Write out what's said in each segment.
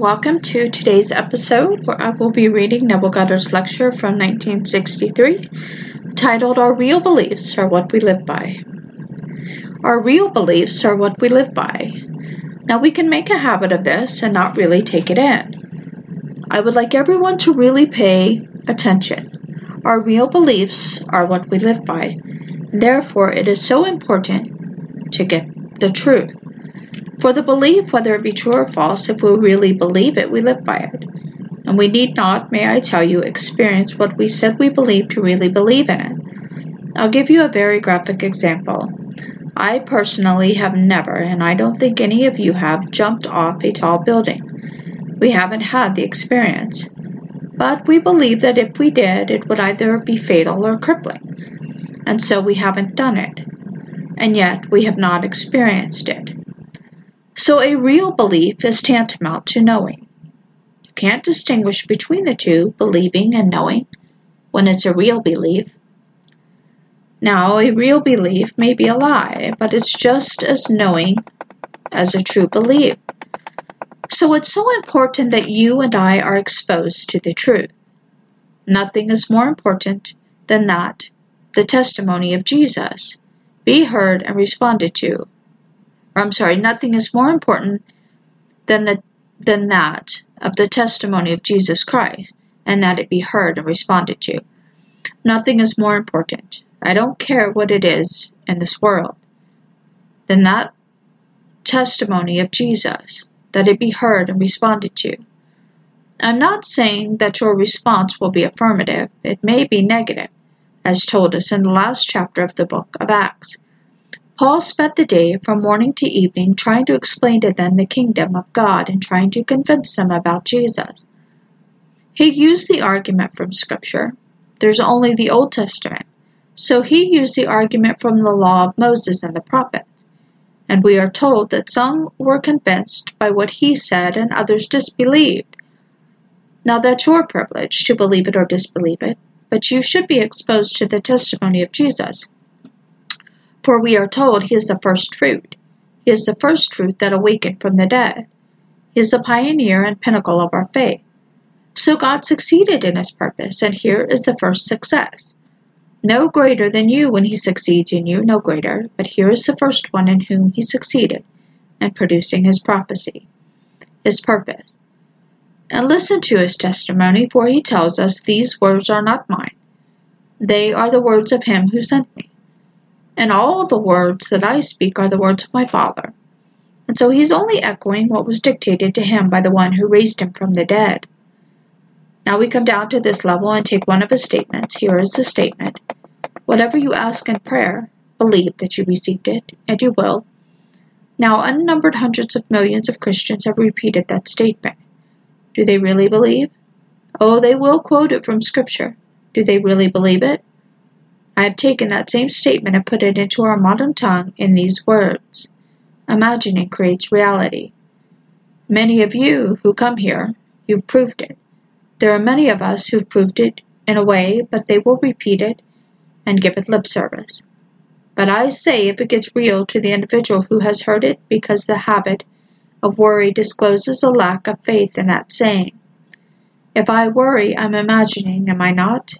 welcome to today's episode where I will be reading Neville Goddard's lecture from 1963 titled Our Real Beliefs Are What We Live By. Our real beliefs are what we live by. Now we can make a habit of this and not really take it in. I would like everyone to really pay attention. Our real beliefs are what we live by. Therefore, it is so important to get the truth. For the belief, whether it be true or false, if we really believe it, we live by it. And we need not, may I tell you, experience what we said we believe to really believe in it. I'll give you a very graphic example. I personally have never, and I don't think any of you have, jumped off a tall building. We haven't had the experience. But we believe that if we did, it would either be fatal or crippling. And so we haven't done it. And yet we have not experienced it. So a real belief is tantamount to knowing. You can't distinguish between the two, believing and knowing, when it's a real belief. Now, a real belief may be a lie, but it's just as knowing as a true belief. So it's so important that you and I are exposed to the truth. Nothing is more important than that, the testimony of Jesus, be heard and responded to I'm sorry, nothing is more important than the than that of the testimony of Jesus Christ, and that it be heard and responded to. Nothing is more important. I don't care what it is in this world than that testimony of Jesus, that it be heard and responded to. I'm not saying that your response will be affirmative, it may be negative, as told us in the last chapter of the book of Acts. Paul spent the day from morning to evening trying to explain to them the kingdom of God and trying to convince them about Jesus. He used the argument from Scripture. There's only the Old Testament. So he used the argument from the law of Moses and the prophets. And we are told that some were convinced by what he said and others disbelieved. Now that's your privilege to believe it or disbelieve it, but you should be exposed to the testimony of Jesus. For we are told he is the first fruit. He is the first fruit that awakened from the dead. He is the pioneer and pinnacle of our faith. So God succeeded in his purpose, and here is the first success. No greater than you when he succeeds in you, no greater, but here is the first one in whom he succeeded, in producing his prophecy, his purpose. And listen to his testimony, for he tells us, These words are not mine. They are the words of him who sent me and all the words that I speak are the words of my Father. And so he's only echoing what was dictated to him by the one who raised him from the dead. Now we come down to this level and take one of his statements. Here is the statement Whatever you ask in prayer, believe that you received it, and you will. Now, unnumbered hundreds of millions of Christians have repeated that statement. Do they really believe? Oh, they will quote it from Scripture. Do they really believe it? I have taken that same statement and put it into our modern tongue in these words Imagining creates reality. Many of you who come here, you've proved it. There are many of us who've proved it in a way, but they will repeat it and give it lip service. But I say if it gets real to the individual who has heard it because the habit of worry discloses a lack of faith in that saying. If I worry, I'm imagining, am I not?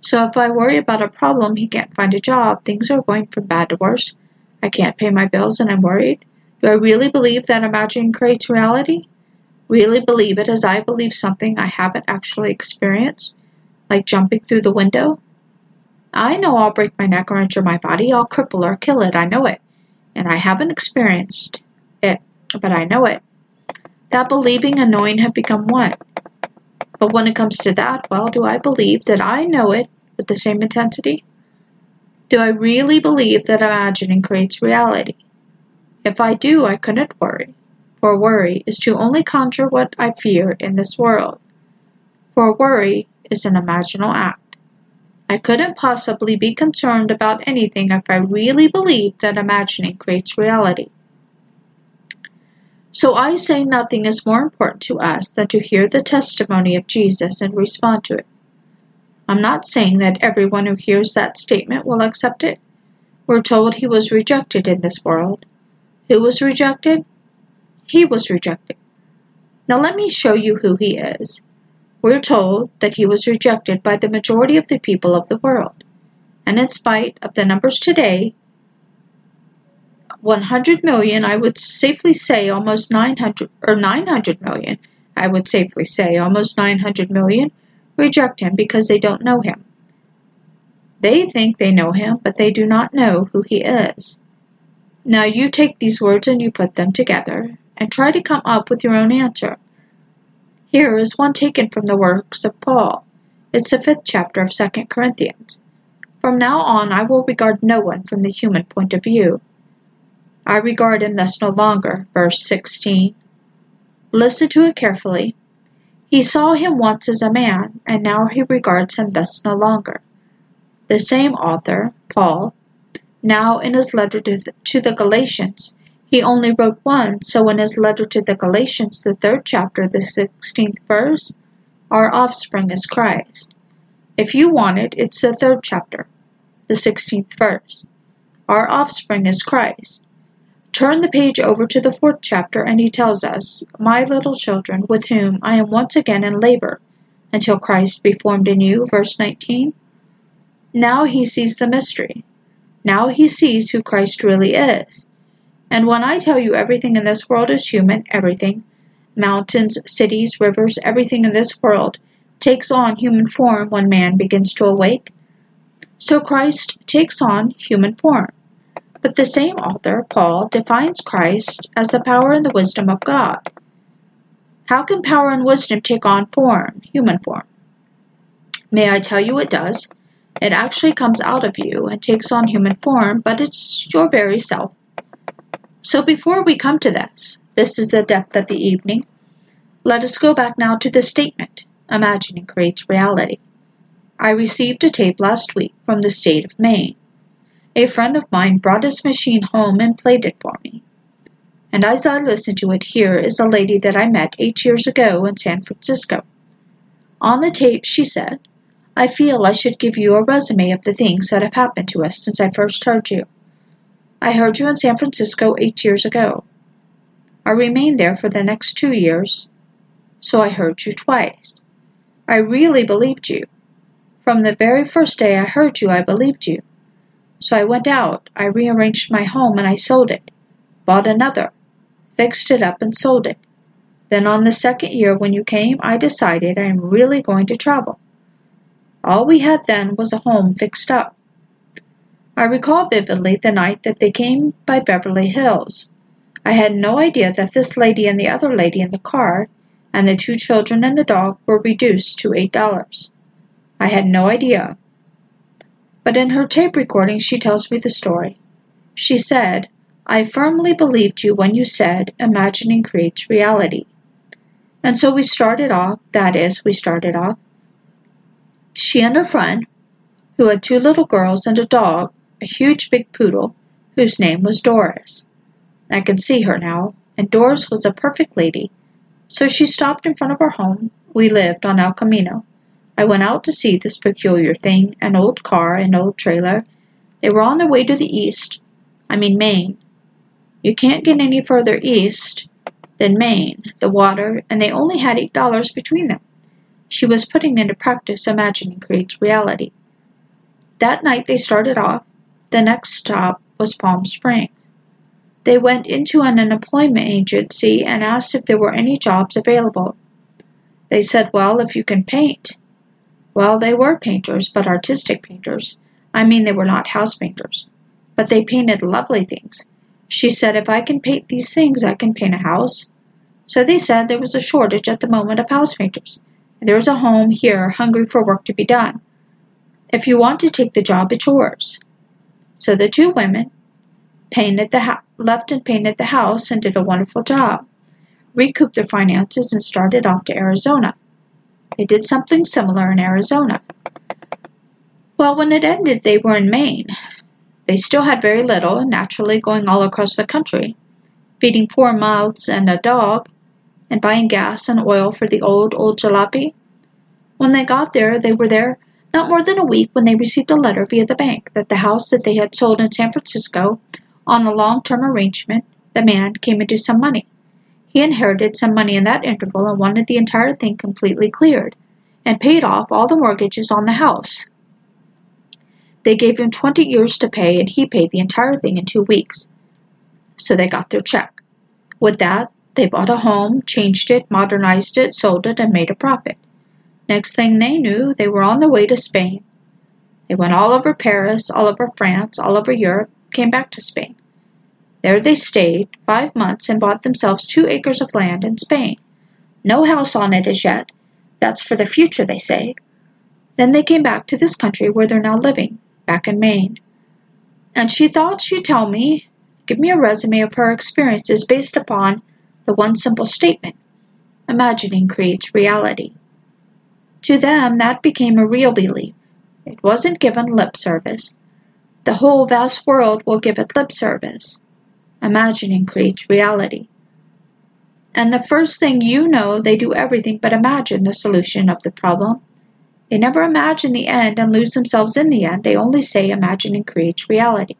So if I worry about a problem, he can't find a job, things are going from bad to worse. I can't pay my bills and I'm worried. Do I really believe that imagining creates reality? Really believe it as I believe something I haven't actually experienced? Like jumping through the window? I know I'll break my neck or injure my body, I'll cripple or kill it, I know it. And I haven't experienced it, but I know it. That believing and knowing have become one. But when it comes to that, well, do I believe that I know it with the same intensity? Do I really believe that imagining creates reality? If I do, I couldn't worry, for worry is to only conjure what I fear in this world. For worry is an imaginal act. I couldn't possibly be concerned about anything if I really believed that imagining creates reality. So I say nothing is more important to us than to hear the testimony of Jesus and respond to it. I'm not saying that everyone who hears that statement will accept it. We're told he was rejected in this world. Who was rejected? He was rejected. Now let me show you who he is. We're told that he was rejected by the majority of the people of the world. And in spite of the numbers today, 100 million, I would safely say almost 900 or 900 million, I would safely say almost 900 million reject him because they don't know him. They think they know him, but they do not know who he is. Now you take these words and you put them together and try to come up with your own answer. Here is one taken from the works of Paul. It's the fifth chapter of Second Corinthians. From now on I will regard no one from the human point of view. I regard him thus no longer. Verse 16. Listen to it carefully. He saw him once as a man, and now he regards him thus no longer. The same author, Paul, now in his letter to the, to the Galatians, he only wrote one, so in his letter to the Galatians, the third chapter, the 16th verse, our offspring is Christ. If you want it, it's the third chapter, the 16th verse. Our offspring is Christ. Turn the page over to the fourth chapter, and he tells us, My little children, with whom I am once again in labor, until Christ be formed in you. Verse 19. Now he sees the mystery. Now he sees who Christ really is. And when I tell you everything in this world is human, everything, mountains, cities, rivers, everything in this world, takes on human form when man begins to awake, so Christ takes on human form. But the same author, Paul, defines Christ as the power and the wisdom of God. How can power and wisdom take on form, human form? May I tell you it does? It actually comes out of you and takes on human form, but it's your very self. So before we come to this, this is the depth of the evening, let us go back now to the statement imagining creates reality. I received a tape last week from the state of Maine. A friend of mine brought his machine home and played it for me. And as I listen to it, here is a lady that I met eight years ago in San Francisco. On the tape, she said, I feel I should give you a resume of the things that have happened to us since I first heard you. I heard you in San Francisco eight years ago. I remained there for the next two years, so I heard you twice. I really believed you. From the very first day I heard you, I believed you. So I went out, I rearranged my home, and I sold it, bought another, fixed it up, and sold it. Then on the second year when you came, I decided I am really going to travel. All we had then was a home fixed up. I recall vividly the night that they came by Beverly Hills. I had no idea that this lady and the other lady in the car and the two children and the dog were reduced to eight dollars. I had no idea. But in her tape recording, she tells me the story. She said, I firmly believed you when you said imagining creates reality. And so we started off, that is, we started off. She and her friend, who had two little girls and a dog, a huge big poodle, whose name was Doris. I can see her now, and Doris was a perfect lady, so she stopped in front of our home. We lived on El Camino. I went out to see this peculiar thing, an old car, an old trailer. They were on their way to the east. I mean Maine. You can't get any further east than Maine, the water, and they only had eight dollars between them. She was putting into practice imagining creates reality. That night they started off. The next stop was Palm Springs. They went into an unemployment agency and asked if there were any jobs available. They said, Well, if you can paint. Well, they were painters, but artistic painters. I mean, they were not house painters. But they painted lovely things. She said, If I can paint these things, I can paint a house. So they said there was a shortage at the moment of house painters. There was a home here hungry for work to be done. If you want to take the job, it's yours. So the two women painted the left and painted the house and did a wonderful job, recouped their finances, and started off to Arizona. They did something similar in Arizona. Well, when it ended, they were in Maine. They still had very little, naturally going all across the country, feeding four mouths and a dog, and buying gas and oil for the old, old jalopy. When they got there, they were there not more than a week when they received a letter via the bank that the house that they had sold in San Francisco on a long term arrangement, the man came into some money. He He inherited some money in that interval and wanted the entire thing completely cleared, and paid off all the mortgages on the house. They gave him 20 years to pay, and he paid the entire thing in two weeks. So they got their check. With that, they bought a home, changed it, modernized it, sold it, and made a profit. Next thing they knew, they were on their way to Spain. They went all over Paris, all over France, all over Europe, came back to Spain. There they stayed five months and bought themselves two acres of land in Spain. No house on it as yet. That's for the future, they say. Then they came back to this country where they're now living, back in Maine. And she thought she'd tell me, give me a resume of her experiences based upon the one simple statement imagining creates reality. To them, that became a real belief. It wasn't given lip service. The whole vast world will give it lip service. Imagining creates reality. And the first thing you know, they do everything but imagine the solution of the problem. They never imagine the end and lose themselves in the end. They only say imagining creates reality.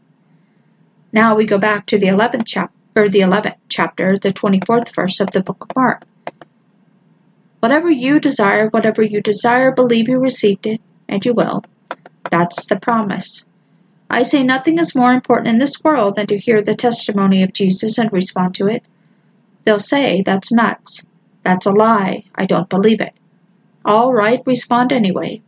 Now we go back to the 11th chapter, or the 11th chapter, the 24th verse of the book of Mark. Whatever you desire, whatever you desire, believe you received it, and you will. That's the promise. I say nothing is more important in this world than to hear the testimony of Jesus and respond to it. They'll say, That's nuts. That's a lie. I don't believe it. All right, respond anyway.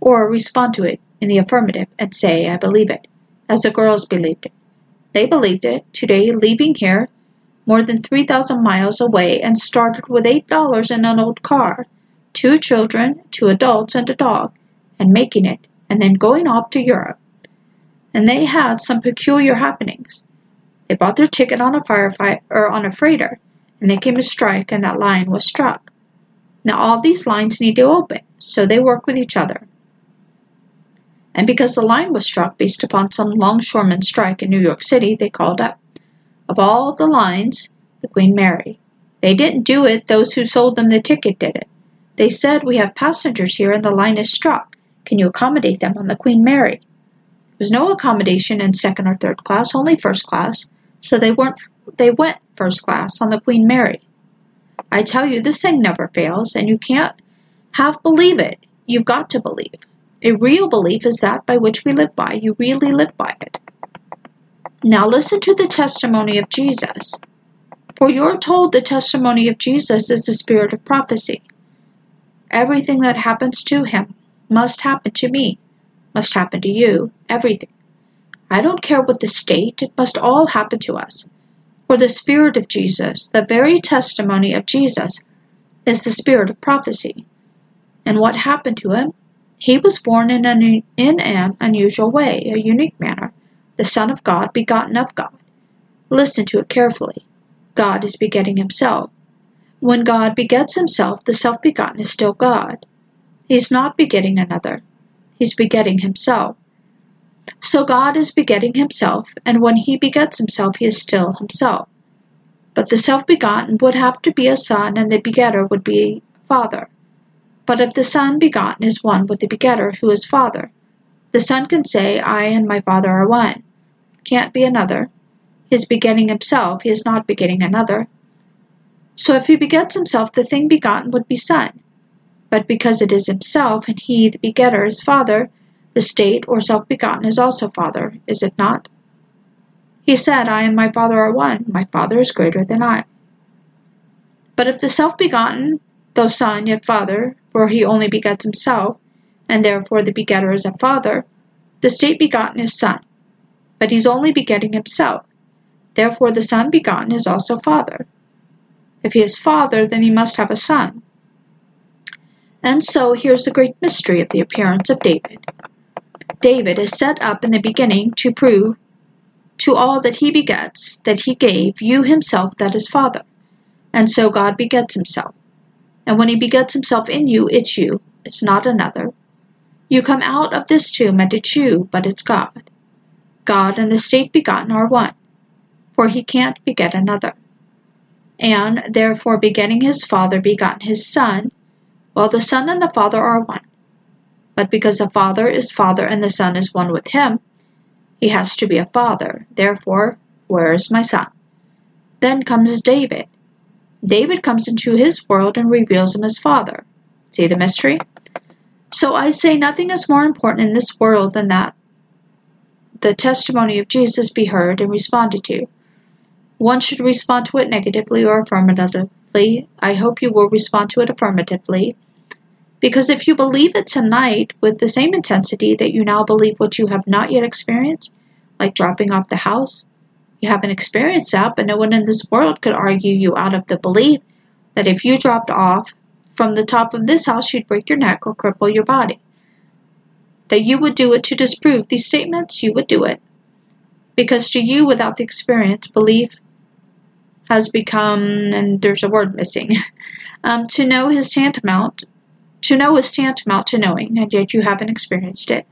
Or respond to it in the affirmative and say, I believe it, as the girls believed it. They believed it today, leaving here more than 3,000 miles away and started with $8 in an old car, two children, two adults, and a dog, and making it, and then going off to Europe. And they had some peculiar happenings. They bought their ticket on a firefight or on a freighter, and they came to strike, and that line was struck. Now all these lines need to open, so they work with each other. And because the line was struck based upon some longshoreman strike in New York City, they called up of all the lines, the Queen Mary. They didn't do it, those who sold them the ticket did it. They said, We have passengers here and the line is struck. Can you accommodate them on the Queen Mary? Was no accommodation in second or third class, only first class, so they weren't they went first class on the Queen Mary. I tell you, this thing never fails, and you can't half believe it. You've got to believe. A real belief is that by which we live by. You really live by it. Now listen to the testimony of Jesus. For you're told the testimony of Jesus is the spirit of prophecy. Everything that happens to him must happen to me, must happen to you, everything. I don't care what the state, it must all happen to us. For the spirit of Jesus, the very testimony of Jesus, is the spirit of prophecy. And what happened to him? He was born in an, in an unusual way, a unique manner the Son of God, begotten of God. Listen to it carefully. God is begetting himself. When God begets himself, the self begotten is still God. He's not begetting another, he's begetting himself. So God is begetting himself, and when he begets himself, he is still himself. But the self begotten would have to be a son, and the begetter would be father. But if the son begotten is one with the begetter, who is father, the son can say, I and my father are one can't be another. He is begetting himself, he is not begetting another. So if he begets himself, the thing begotten would be son. But because it is himself, and he, the begetter, is father, the state or self begotten is also father, is it not? He said, I and my father are one, my father is greater than I. But if the self begotten, though son, yet father, for he only begets himself, and therefore the begetter is a father, the state begotten is son but he's only begetting himself. Therefore the Son begotten is also Father. If he is Father, then he must have a Son. And so here's the great mystery of the appearance of David. David is set up in the beginning to prove to all that he begets that he gave you himself that is Father. And so God begets himself. And when he begets himself in you, it's you, it's not another. You come out of this tomb and it's you, but it's God. God and the state begotten are one, for he can't beget another. And therefore, begetting his Father, begotten his Son, while the Son and the Father are one. But because the Father is Father and the Son is one with him, he has to be a Father. Therefore, where is my Son? Then comes David. David comes into his world and reveals him as father. See the mystery? So I say nothing is more important in this world than that the testimony of Jesus be heard and responded to. One should respond to it negatively or affirmatively. I hope you will respond to it affirmatively. Because if you believe it tonight with the same intensity that you now believe what you have not yet experienced, like dropping off the house, you haven't experienced that, but no one in this world could argue you out of the belief that if you dropped off from the top of this house, you'd break your neck or cripple your body. That you would do it to disprove these statements, you would do it. Because to you, without the experience, belief has become, and there's a word missing, um, to know his tantamount, to know is tantamount to knowing, and yet you haven't experienced it.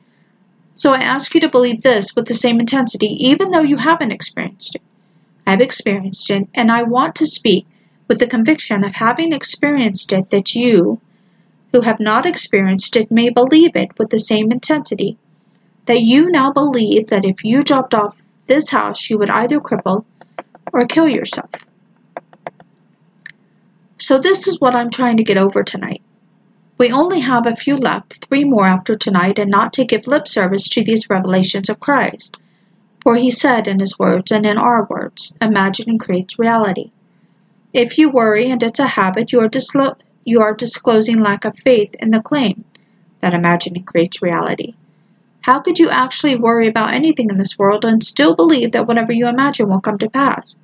So I ask you to believe this with the same intensity, even though you haven't experienced it. I've experienced it, and I want to speak with the conviction of having experienced it that you, who have not experienced it, may believe it with the same intensity. That you now believe that if you dropped off this house, you would either cripple or kill yourself. So, this is what I'm trying to get over tonight. We only have a few left, three more after tonight, and not to give lip service to these revelations of Christ. For he said in his words and in our words, imagining creates reality. If you worry and it's a habit, you are, dislo- you are disclosing lack of faith in the claim that imagining creates reality. How could you actually worry about anything in this world and still believe that whatever you imagine will come to pass?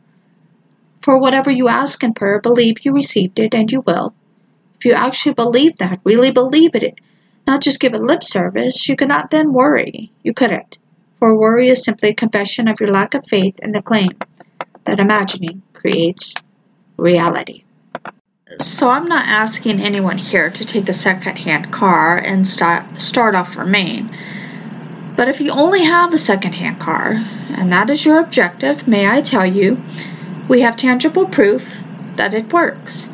For whatever you ask in prayer, believe you received it and you will. If you actually believe that, really believe it, not just give it lip service, you cannot then worry. You couldn't. For worry is simply a confession of your lack of faith in the claim that imagining creates reality. So I'm not asking anyone here to take a second-hand car and start start off for Maine. But if you only have a second-hand car, and that is your objective, may I tell you, we have tangible proof that it works.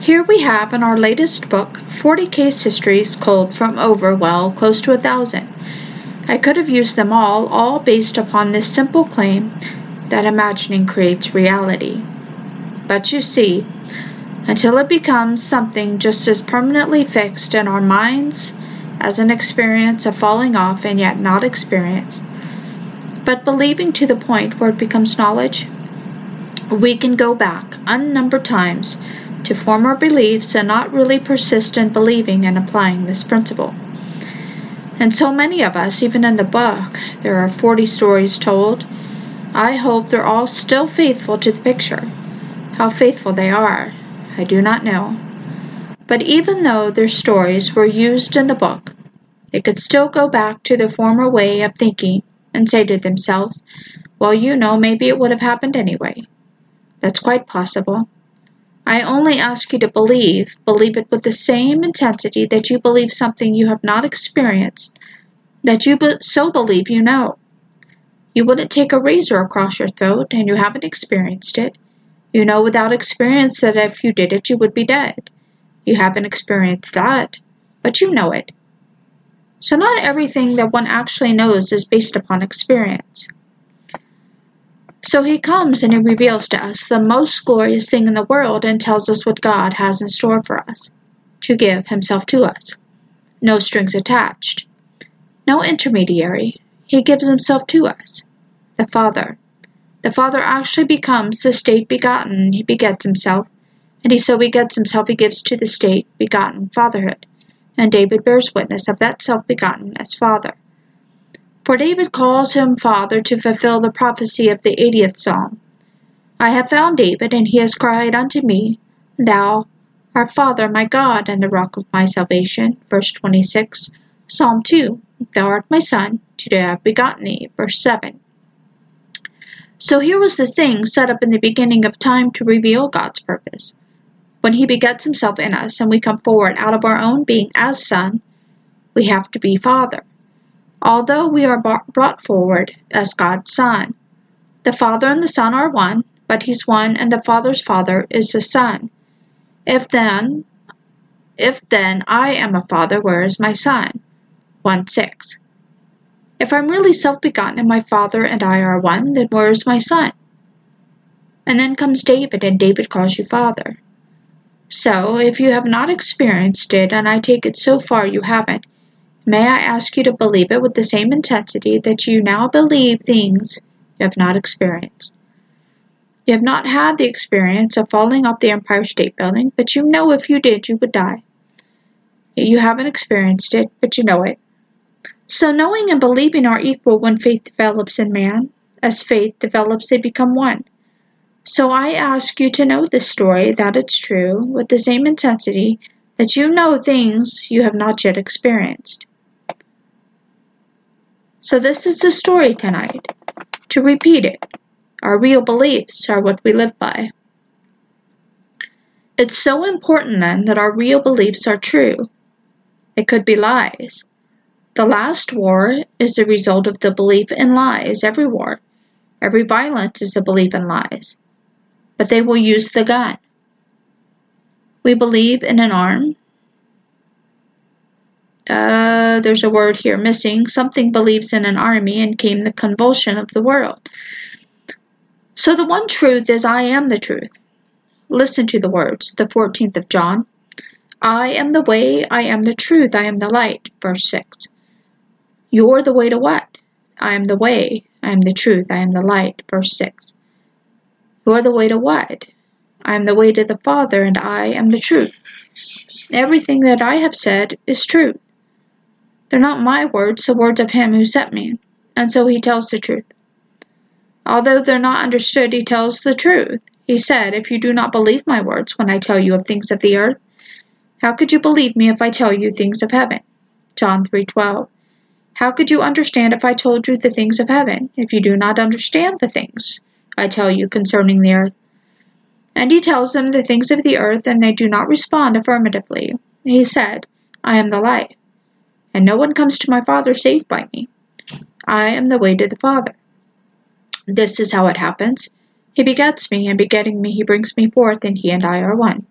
Here we have in our latest book 40 case histories culled from over, well, close to a thousand. I could have used them all, all based upon this simple claim that imagining creates reality. But you see, until it becomes something just as permanently fixed in our minds as an experience of falling off and yet not experienced, but believing to the point where it becomes knowledge, we can go back unnumbered times to former beliefs and not really persist in believing and applying this principle. And so many of us, even in the book, there are 40 stories told. I hope they're all still faithful to the picture. How faithful they are, I do not know. But even though their stories were used in the book, they could still go back to their former way of thinking and say to themselves, Well, you know, maybe it would have happened anyway. That's quite possible. I only ask you to believe, believe it with the same intensity that you believe something you have not experienced, that you so believe you know. You wouldn't take a razor across your throat and you haven't experienced it. You know without experience that if you did it, you would be dead. You haven't experienced that, but you know it. So, not everything that one actually knows is based upon experience. So, he comes and he reveals to us the most glorious thing in the world and tells us what God has in store for us to give himself to us. No strings attached, no intermediary. He gives himself to us, the Father. The Father actually becomes the state begotten, he begets himself, and he so begets himself he gives to the state begotten fatherhood. And David bears witness of that self begotten as Father. For David calls him Father to fulfill the prophecy of the 80th Psalm. I have found David, and he has cried unto me, Thou art Father, my God, and the rock of my salvation. Verse 26. Psalm 2. Thou art my Son, today I have begotten thee. Verse 7. So here was the thing set up in the beginning of time to reveal God's purpose. When He begets Himself in us and we come forward out of our own being as Son, we have to be Father. Although we are brought forward as God's Son, the Father and the Son are one, but He's one and the Father's Father is the Son. If then, if then I am a father, where is my son? 1 6. If I'm really self begotten and my Father and I are one, then where is my Son? And then comes David, and David calls you Father. So, if you have not experienced it, and I take it so far you haven't, may I ask you to believe it with the same intensity that you now believe things you have not experienced? You have not had the experience of falling off the Empire State Building, but you know if you did, you would die. You haven't experienced it, but you know it. So, knowing and believing are equal when faith develops in man. As faith develops, they become one. So I ask you to know this story, that it's true, with the same intensity that you know things you have not yet experienced. So this is the story tonight. To repeat it, our real beliefs are what we live by. It's so important then that our real beliefs are true. They could be lies. The last war is the result of the belief in lies, every war. Every violence is a belief in lies but they will use the gun. We believe in an arm. Uh, there's a word here missing. Something believes in an army and came the convulsion of the world. So the one truth is I am the truth. Listen to the words, the 14th of John. I am the way, I am the truth, I am the light. Verse 6. You're the way to what? I am the way, I am the truth, I am the light. Verse 6. You are the way to what? I am the way to the Father, and I am the truth. Everything that I have said is true. They're not my words, the words of him who sent me, and so he tells the truth. Although they're not understood, he tells the truth. He said, If you do not believe my words when I tell you of things of the earth, how could you believe me if I tell you things of heaven? John 3:12. How could you understand if I told you the things of heaven, if you do not understand the things I tell you concerning the earth. And he tells them the things of the earth, and they do not respond affirmatively. He said, I am the light, and no one comes to my Father save by me. I am the way to the Father. This is how it happens. He begets me, and begetting me, he brings me forth, and he and I are one.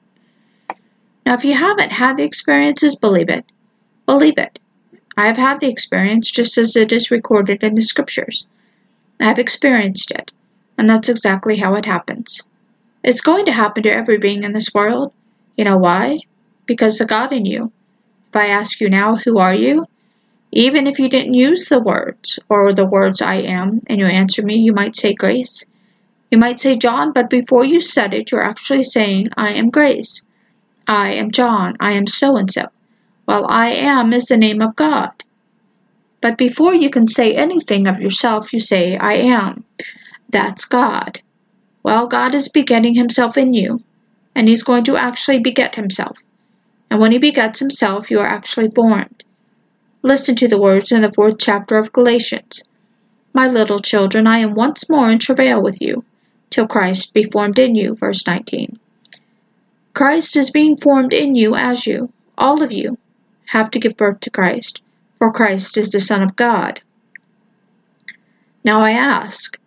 Now, if you haven't had the experiences, believe it. Believe it. I have had the experience just as it is recorded in the scriptures. I have experienced it. And that's exactly how it happens. It's going to happen to every being in this world. You know why? Because the God in you. If I ask you now, who are you? Even if you didn't use the words, or the words I am, and you answer me, you might say Grace. You might say John, but before you said it, you're actually saying, I am Grace. I am John. I am so and so. Well, I am is the name of God. But before you can say anything of yourself, you say, I am. That's God. Well, God is begetting himself in you, and he's going to actually beget himself. And when he begets himself, you are actually formed. Listen to the words in the fourth chapter of Galatians. My little children, I am once more in travail with you, till Christ be formed in you. Verse 19. Christ is being formed in you as you, all of you, have to give birth to Christ, for Christ is the Son of God. Now I ask,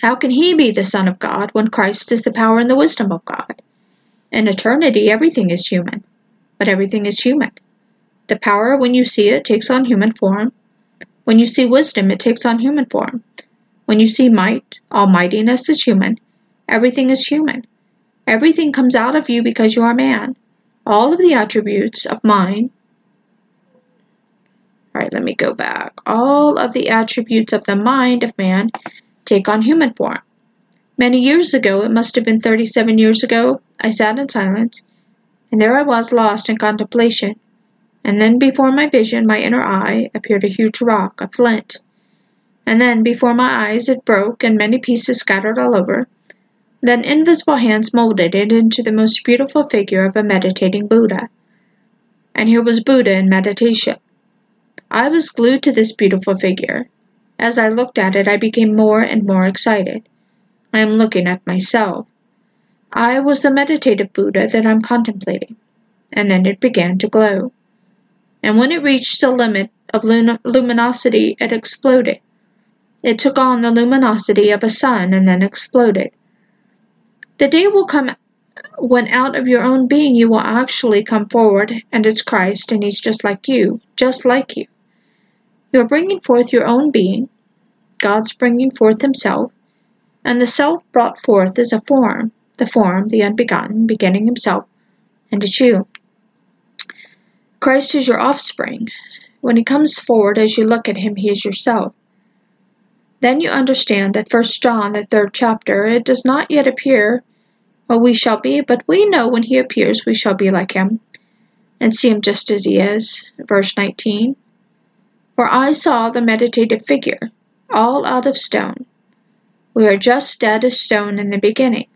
how can he be the Son of God when Christ is the power and the wisdom of God? In eternity, everything is human, but everything is human. The power, when you see it, takes on human form. When you see wisdom, it takes on human form. When you see might, almightiness is human. Everything is human. Everything comes out of you because you are man. All of the attributes of mind. All right, let me go back. All of the attributes of the mind of man take on human form. Many years ago, it must have been 37 years ago, I sat in silence, and there I was lost in contemplation. And then before my vision, my inner eye, appeared a huge rock, a flint. And then before my eyes it broke, and many pieces scattered all over. Then invisible hands molded it into the most beautiful figure of a meditating Buddha. And here was Buddha in meditation. I was glued to this beautiful figure. As I looked at it, I became more and more excited. I am looking at myself. I was the meditative Buddha that I'm contemplating. And then it began to glow. And when it reached the limit of luminosity, it exploded. It took on the luminosity of a sun and then exploded. The day will come when out of your own being you will actually come forward, and it's Christ, and He's just like you, just like you. You're bringing forth your own being. God's bringing forth Himself. And the self brought forth is a form, the form, the unbegotten, beginning himself, and it's you. Christ is your offspring. When he comes forward as you look at him, he is yourself. Then you understand that First John, the third chapter, it does not yet appear what we shall be, but we know when he appears we shall be like him, and see him just as he is. Verse 19. For I saw the meditative figure, all out of stone. We are just dead as stone in the beginning,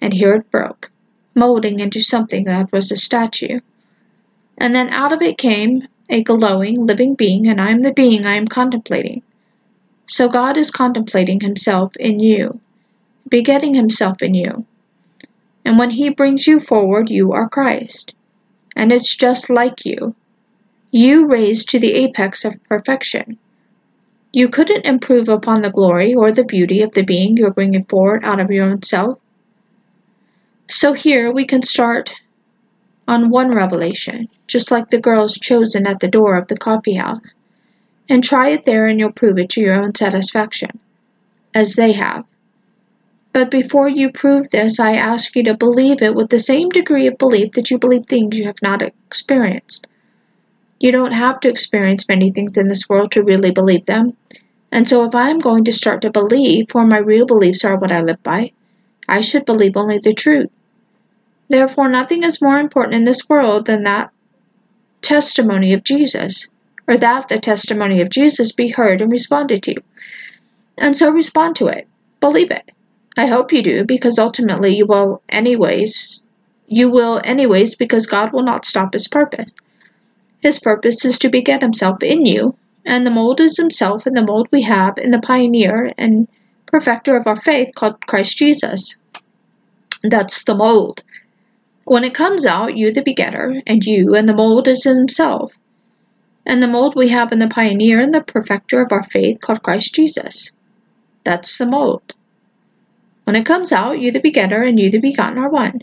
and here it broke, molding into something that was a statue. And then out of it came a glowing, living being, and I am the being I am contemplating. So God is contemplating Himself in you, begetting Himself in you. And when He brings you forward, you are Christ. And it's just like you. You raised to the apex of perfection. You couldn't improve upon the glory or the beauty of the being you're bringing forward out of your own self. So here we can start on one revelation, just like the girls chosen at the door of the coffee house, and try it there and you'll prove it to your own satisfaction, as they have. But before you prove this, I ask you to believe it with the same degree of belief that you believe things you have not experienced. You don't have to experience many things in this world to really believe them. And so, if I am going to start to believe, for my real beliefs are what I live by, I should believe only the truth. Therefore, nothing is more important in this world than that testimony of Jesus, or that the testimony of Jesus be heard and responded to. And so respond to it. Believe it. I hope you do, because ultimately you will, anyways. You will, anyways, because God will not stop His purpose. His purpose is to beget Himself in you, and the mold is Himself, and the mold we have in the pioneer and perfecter of our faith called Christ Jesus. That's the mold. When it comes out, you the begetter, and you, and the mold is himself. And the mold we have in the pioneer and the perfecter of our faith called Christ Jesus. That's the mold. When it comes out, you the begetter and you the begotten are one.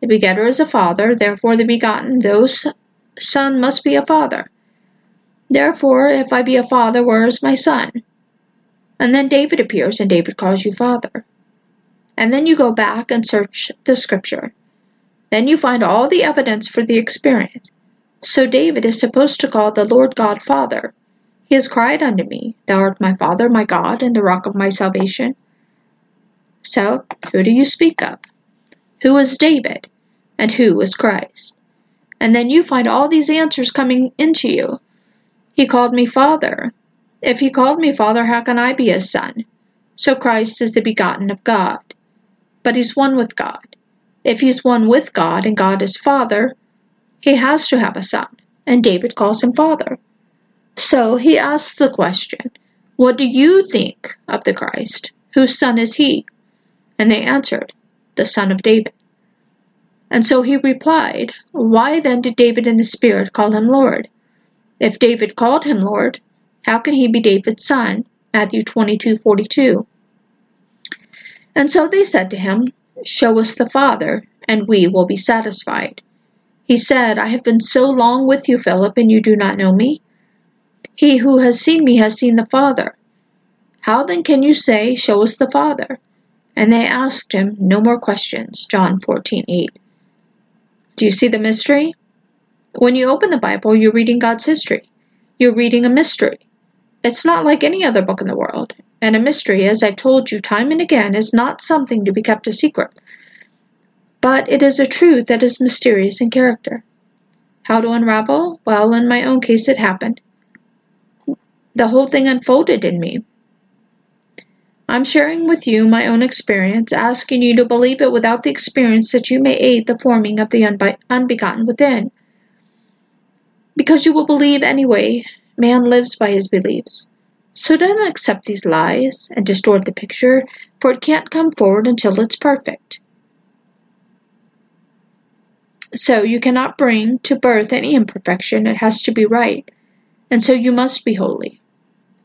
The begetter is a father, therefore the begotten, though son, must be a father. Therefore, if I be a father, where is my son? And then David appears, and David calls you father. And then you go back and search the scripture. Then you find all the evidence for the experience. So David is supposed to call the Lord God Father. He has cried unto me, Thou art my Father, my God, and the rock of my salvation. So, who do you speak of? Who is David? And who is Christ? And then you find all these answers coming into you. He called me Father. If he called me Father, how can I be his son? So Christ is the begotten of God. But he's one with God. If he's one with God and God is Father, he has to have a son, and David calls him Father. So he asks the question, What do you think of the Christ? Whose son is he? And they answered, The son of David. And so he replied, Why then did David in the Spirit call him Lord? If David called him Lord, how can he be David's son? Matthew 22 42. And so they said to him, Show us the Father, and we will be satisfied. He said, I have been so long with you, Philip, and you do not know me? He who has seen me has seen the Father. How then can you say, Show us the Father? And they asked him no more questions. John 14:8. Do you see the mystery? When you open the Bible, you're reading God's history. You're reading a mystery. It's not like any other book in the world. And a mystery, as I've told you time and again, is not something to be kept a secret. But it is a truth that is mysterious in character. How to unravel? Well, in my own case, it happened. The whole thing unfolded in me. I'm sharing with you my own experience, asking you to believe it without the experience that you may aid the forming of the unbe- unbegotten within. Because you will believe anyway, man lives by his beliefs. So don't accept these lies and distort the picture, for it can't come forward until it's perfect. So you cannot bring to birth any imperfection, it has to be right. And so you must be holy.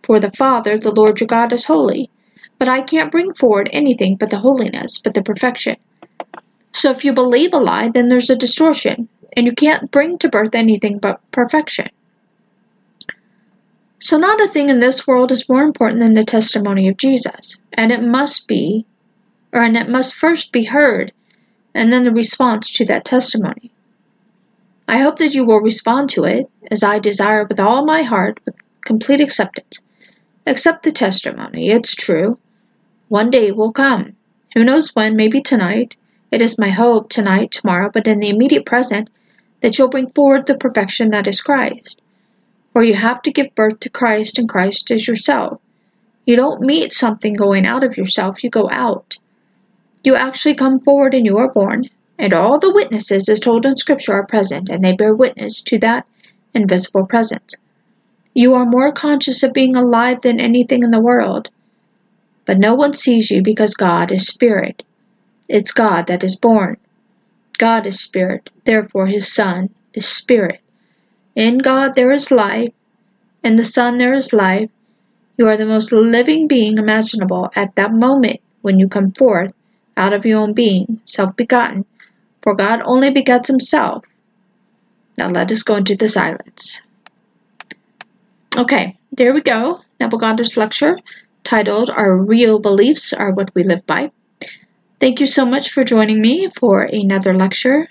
For the Father, the Lord your God, is holy. But I can't bring forward anything but the holiness, but the perfection. So if you believe a lie, then there's a distortion, and you can't bring to birth anything but perfection. So, not a thing in this world is more important than the testimony of Jesus, and it must be, or and it must first be heard, and then the response to that testimony. I hope that you will respond to it, as I desire with all my heart, with complete acceptance. Accept the testimony, it's true. One day will come. Who knows when, maybe tonight. It is my hope tonight, tomorrow, but in the immediate present, that you'll bring forward the perfection that is Christ. For you have to give birth to Christ, and Christ is yourself. You don't meet something going out of yourself, you go out. You actually come forward and you are born, and all the witnesses, as told in Scripture, are present, and they bear witness to that invisible presence. You are more conscious of being alive than anything in the world. But no one sees you because God is spirit. It's God that is born. God is spirit, therefore his Son is spirit. In God there is life, in the Son there is life. You are the most living being imaginable at that moment when you come forth out of your own being, self begotten, for God only begets himself. Now let us go into the silence. Okay, there we go. Neville Goddard's lecture titled Our Real Beliefs Are What We Live By. Thank you so much for joining me for another lecture,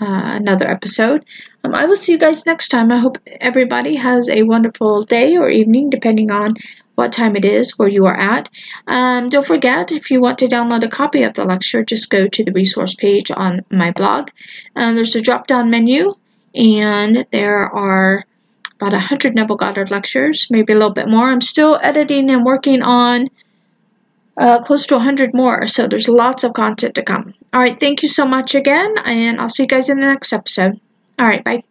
uh, another episode. Um, I will see you guys next time. I hope everybody has a wonderful day or evening, depending on what time it is where you are at. Um, don't forget, if you want to download a copy of the lecture, just go to the resource page on my blog. Um, there's a drop down menu, and there are about 100 Neville Goddard lectures, maybe a little bit more. I'm still editing and working on uh, close to 100 more, so there's lots of content to come. All right, thank you so much again, and I'll see you guys in the next episode. All right, bye.